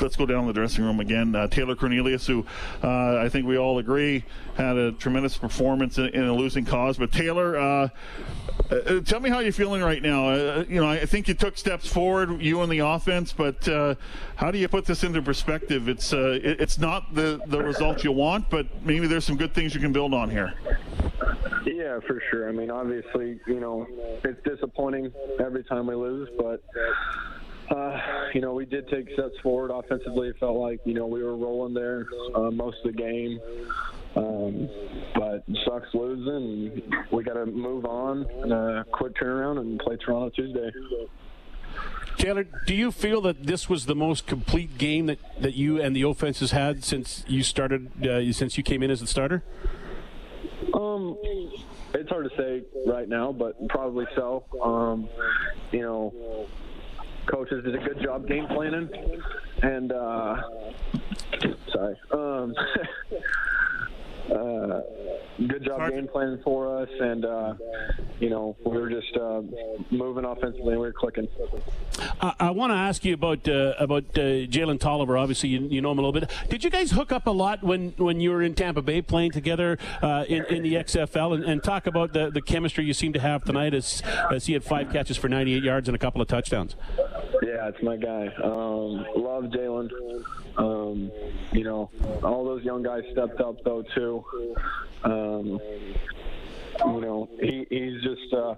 let's go down the dressing room again. Uh, Taylor Cornelius, who uh, I think we all agree had a tremendous performance in, in a losing cause. But Taylor, uh, uh, tell me how you're feeling right now. Uh, you know, I think you took steps forward, you and the offense, but how do you put this into perspective? It's it, it's not the the result you want, but maybe there's some good things you can build on here. Yeah, for sure. I mean, obviously, you know, it's disappointing every time we lose, but uh, you know, we did take steps forward offensively. It felt like, you know, we were rolling there uh, most of the game. Um, but sucks losing. We got to move on and a quick turnaround and play Toronto Tuesday. Taylor, do you feel that this was the most complete game that, that you and the offense has had since you started, uh, since you came in as the starter? Um, it's hard to say right now, but probably so. Um, you know, coaches did a good job game planning, and uh, sorry, um, good job game planning for us, and uh, you know we were just uh, moving offensively and we were clicking. I, I want to ask you about uh, about uh, Jalen Tolliver. Obviously, you, you know him a little bit. Did you guys hook up a lot when, when you were in Tampa Bay playing together uh, in, in the XFL, and, and talk about the, the chemistry you seem to have tonight as as he had five catches for 98 yards and a couple of touchdowns? Yeah, it's my guy. Um, love Jalen. Um, you know, all those young guys stepped up though too. Um, you know, he, he's just uh,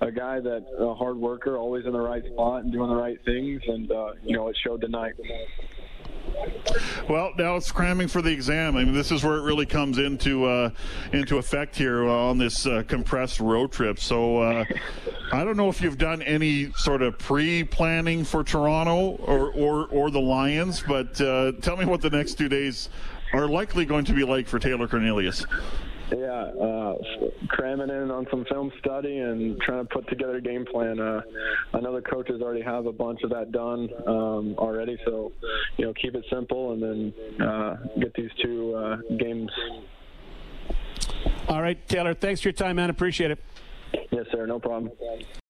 a guy that a hard worker, always in the right spot and doing the right things, and uh, you know, it showed tonight. Well, now it's cramming for the exam. I mean, this is where it really comes into uh, into effect here on this uh, compressed road trip. So, uh, I don't know if you've done any sort of pre-planning for Toronto or or, or the Lions, but uh, tell me what the next two days are likely going to be like for Taylor Cornelius. Yeah, uh, cramming in on some film study and trying to put together a game plan. Uh, I know the coaches already have a bunch of that done um, already, so you know keep it simple and then uh, get these two uh, games. All right, Taylor. Thanks for your time, man. Appreciate it. Yes, sir. No problem.